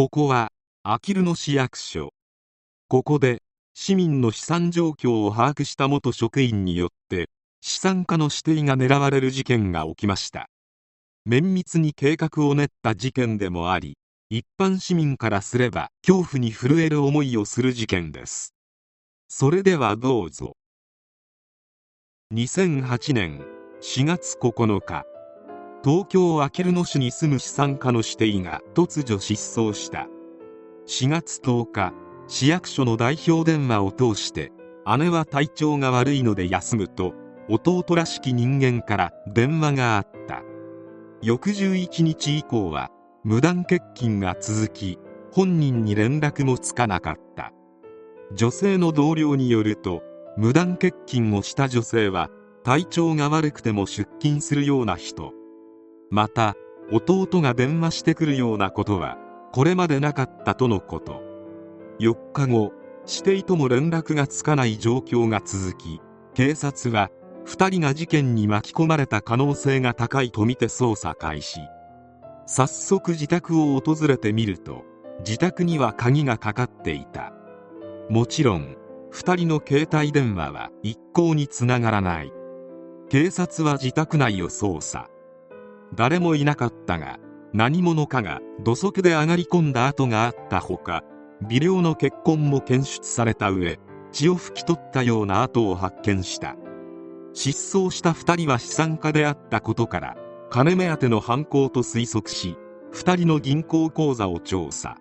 ここはあきる野市役所。ここで市民の資産状況を把握した元職員によって資産家の指定が狙われる事件が起きました。綿密に計画を練った事件でもあり一般市民からすれば恐怖に震える思いをする事件です。それではどうぞ。2008年4月9日。東京あきる野市に住む資産家の指定が突如失踪した。4月10日市役所の代表電話を通して姉は体調が悪いので休むと弟らしき人間から電話があった。翌11日以降は無断欠勤が続き本人に連絡もつかなかった。女性の同僚によると無断欠勤をした女性は体調が悪くても出勤するような人。また弟が電話してくるようなことはこれまでなかったとのこと。4日後指定とも連絡がつかない状況が続き警察は2人が事件に巻き込まれた可能性が高いとみて捜査開始。早速自宅を訪れてみると自宅には鍵がかかっていた。もちろん2人の携帯電話は一向につながらない。警察は自宅内を捜査。誰もいなかったが何者かが土足で上がり込んだ跡があったほか微量の血痕も検出された上血を拭き取ったような跡を発見した。失踪した2人は資産家であったことから金目当ての犯行と推測し2人の銀行口座を調査。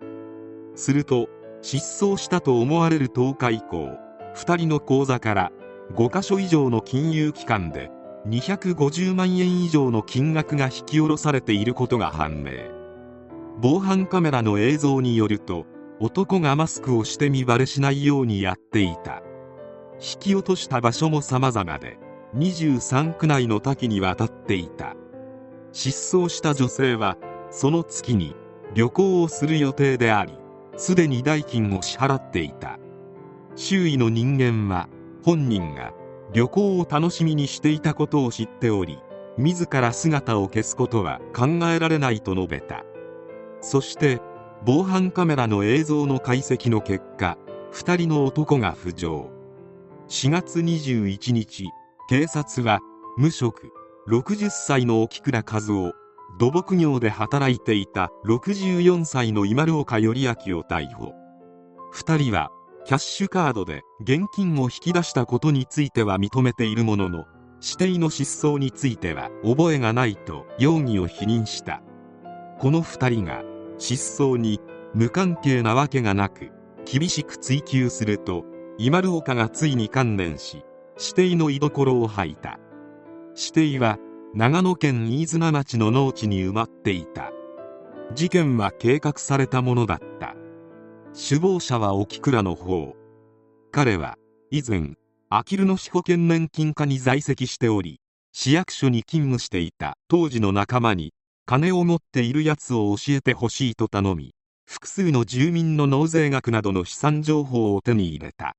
すると失踪したと思われる10日以降2人の口座から5カ所以上の金融機関で250万円以上の金額が引き下ろされていることが判明。防犯カメラの映像によると男がマスクをして見バレしないようにやっていた。引き落とした場所も様々で23区内の多岐にわたっていた。失踪した女性はその月に旅行をする予定でありすでに代金を支払っていた。周囲の人間は本人が旅行を楽しみにしていたことを知っており自ら姿を消すことは考えられないと述べた。そして防犯カメラの映像の解析の結果2人の男が浮上。4月21日警察は無職60歳の沖倉和夫土木業で働いていた64歳の今岡頼明を逮捕。2人はキャッシュカードで現金を引き出したことについては認めているものの指定の失踪については覚えがないと容疑を否認した。この2人が失踪に無関係なわけがなく厳しく追及すると今岡がついに観念し指定の居所を吐いた。指定は長野県飯綱町の農地に埋まっていた。事件は計画されたものだった。首謀者は沖倉の方。彼は以前あきる野市保険年金課に在籍しており市役所に勤務していた。当時の仲間に金を持っているやつを教えてほしいと頼み複数の住民の納税額などの資産情報を手に入れた。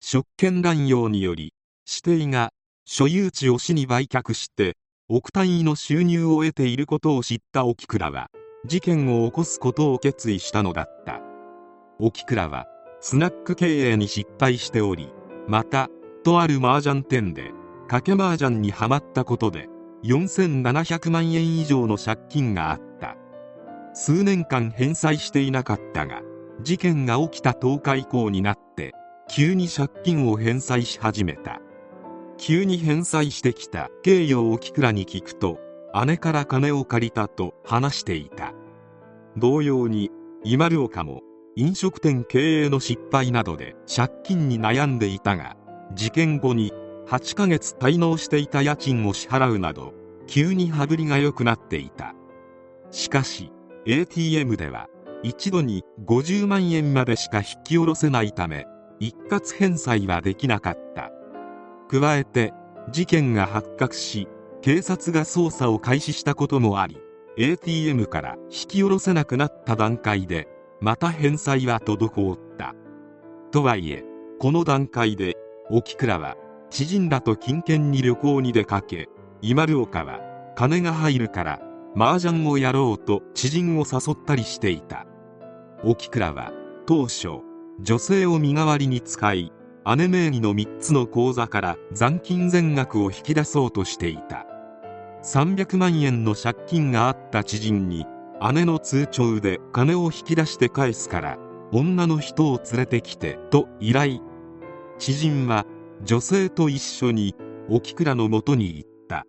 職権乱用により指定が所有地を市に売却して億単位の収入を得ていることを知った沖倉は事件を起こすことを決意したのだった。沖倉はスナック経営に失敗しておりまたとある麻雀店で賭け麻雀にはまったことで4700万円以上の借金があった。数年間返済していなかったが事件が起きた10日以降になって急に借金を返済し始めた。急に返済してきた経緯を沖倉に聞くと姉から金を借りたと話していた。同様に今岡も飲食店経営の失敗などで借金に悩んでいたが事件後に8ヶ月滞納していた家賃を支払うなど急に羽振りが良くなっていた。しかし ATM では一度に50万円までしか引き下ろせないため一括返済はできなかった。加えて事件が発覚し警察が捜査を開始したこともあり ATM から引き下ろせなくなった段階でまた返済は滞った。とはいえこの段階で沖倉は知人らと金券に旅行に出かけ今岡は金が入るから麻雀をやろうと知人を誘ったりしていた。沖倉は当初女性を身代わりに使い姉名義の3つの口座から残金全額を引き出そうとしていた。300万円の借金があった知人に姉の通帳で金を引き出して返すから女の人を連れてきてと依頼。知人は女性と一緒に沖倉のもとに行った。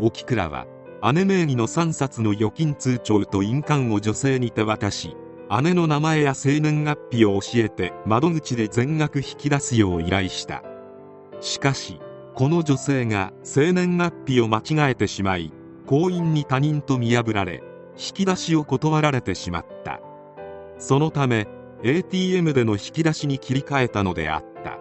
沖倉は姉名義の3冊の預金通帳と印鑑を女性に手渡し姉の名前や生年月日を教えて窓口で全額引き出すよう依頼した。しかしこの女性が生年月日を間違えてしまい行員に他人と見破られ引き出しを断られてしまった。そのため ATM での引き出しに切り替えたのであった。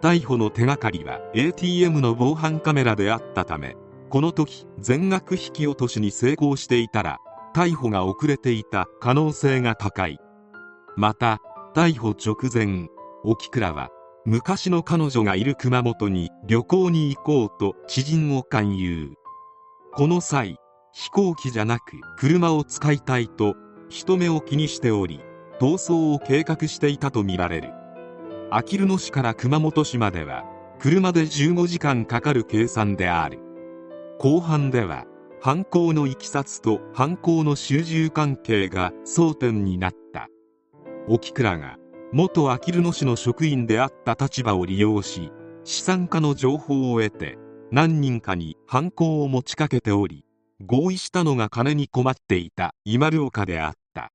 逮捕の手がかりは ATM の防犯カメラであったためこの時全額引き落としに成功していたら逮捕が遅れていた可能性が高い。また逮捕直前沖倉は昔の彼女がいる熊本に旅行に行こうと知人を勧誘。この際飛行機じゃなく車を使いたいと人目を気にしており逃走を計画していたとみられる。あきる野市から熊本市までは車で15時間かかる計算である。後半では犯行のいきさつと犯行の主従関係が争点になった。沖倉が元あきる野市の職員であった立場を利用し資産家の情報を得て何人かに犯行を持ちかけており合意したのが金に困っていた今丸岡であった。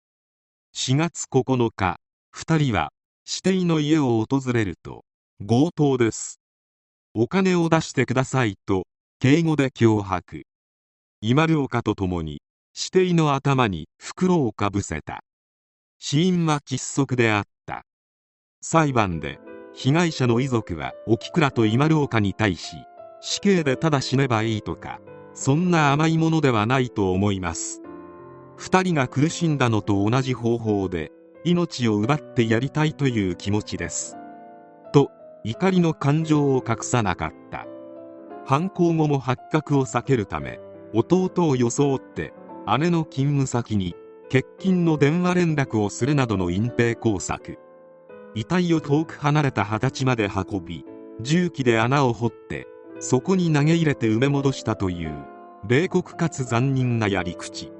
4月9日2人は指定の家を訪れると強盗です。お金を出してくださいと敬語で脅迫。今丸岡と共に指定の頭に袋をかぶせた。死因は窒息であった。裁判で被害者の遺族は沖倉と今丸岡に対し死刑でただ死ねばいいとか。そんな甘いものではないと思います。2人が苦しんだのと同じ方法で命を奪ってやりたいという気持ちです。と怒りの感情を隠さなかった。犯行後も発覚を避けるため弟を装って姉の勤務先に欠勤の電話連絡をするなどの隠蔽工作。遺体を遠く離れた二十歳まで運び重機で穴を掘ってそこに投げ入れて埋め戻したという冷酷かつ残忍なやり口。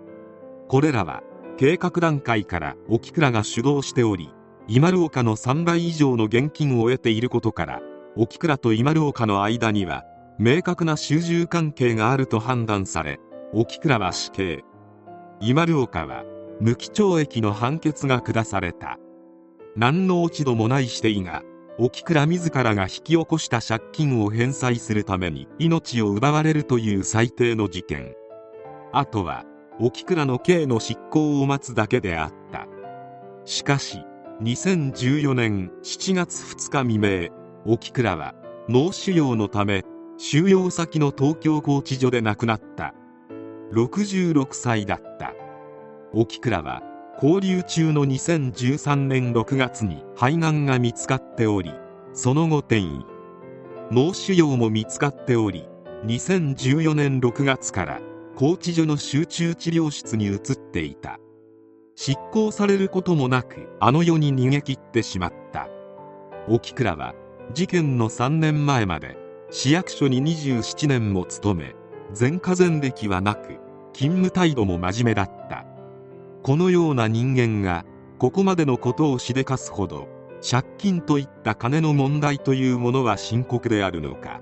これらは計画段階から沖倉が主導しており今丸岡の3倍以上の現金を得ていることから沖倉と今丸岡の間には明確な主従関係があると判断され沖倉は死刑。今丸岡は無期懲役の判決が下された。何の落ち度もないしていが沖倉自らが引き起こした借金を返済するために命を奪われるという最低の事件。あとは沖倉の刑の執行を待つだけであった。しかし2014年7月2日未明沖倉は脳腫瘍のため収容先の東京拘置所で亡くなった。66歳だった。沖倉は交流中の2013年6月に肺がんが見つかっておりその後転移。脳腫瘍も見つかっており2014年6月から拘置所の集中治療室に移っていた。執行されることもなくあの世に逃げ切ってしまった。沖倉は事件の3年前まで市役所に27年も勤め前科前歴はなく勤務態度も真面目だった。このような人間がここまでのことをしでかすほど借金といった金の問題というものは深刻であるのか。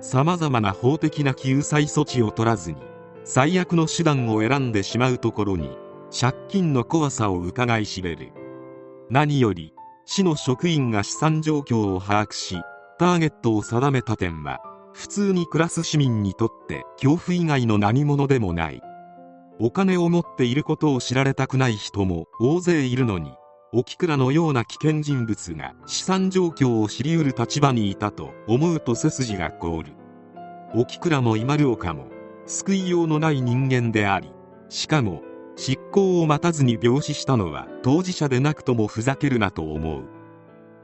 さまざまな法的な救済措置を取らずに最悪の手段を選んでしまうところに借金の怖さを伺い知れる。何より市の職員が資産状況を把握しターゲットを定めた点は普通に暮らす市民にとって恐怖以外の何者でもない。お金を持っていることを知られたくない人も大勢いるのに沖倉のような危険人物が資産状況を知り得る立場にいたと思うと背筋が凍る。沖倉も今る岡も救いようのない人間でありしかも執行を待たずに病死したのは当事者でなくともふざけるなと思う。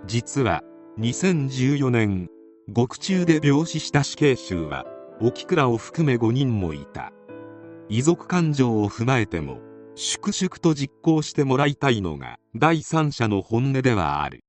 実は2014年獄中で病死した死刑囚は沖倉を含め5人もいた。遺族感情を踏まえても粛々と実行してもらいたいのが第三者の本音ではある。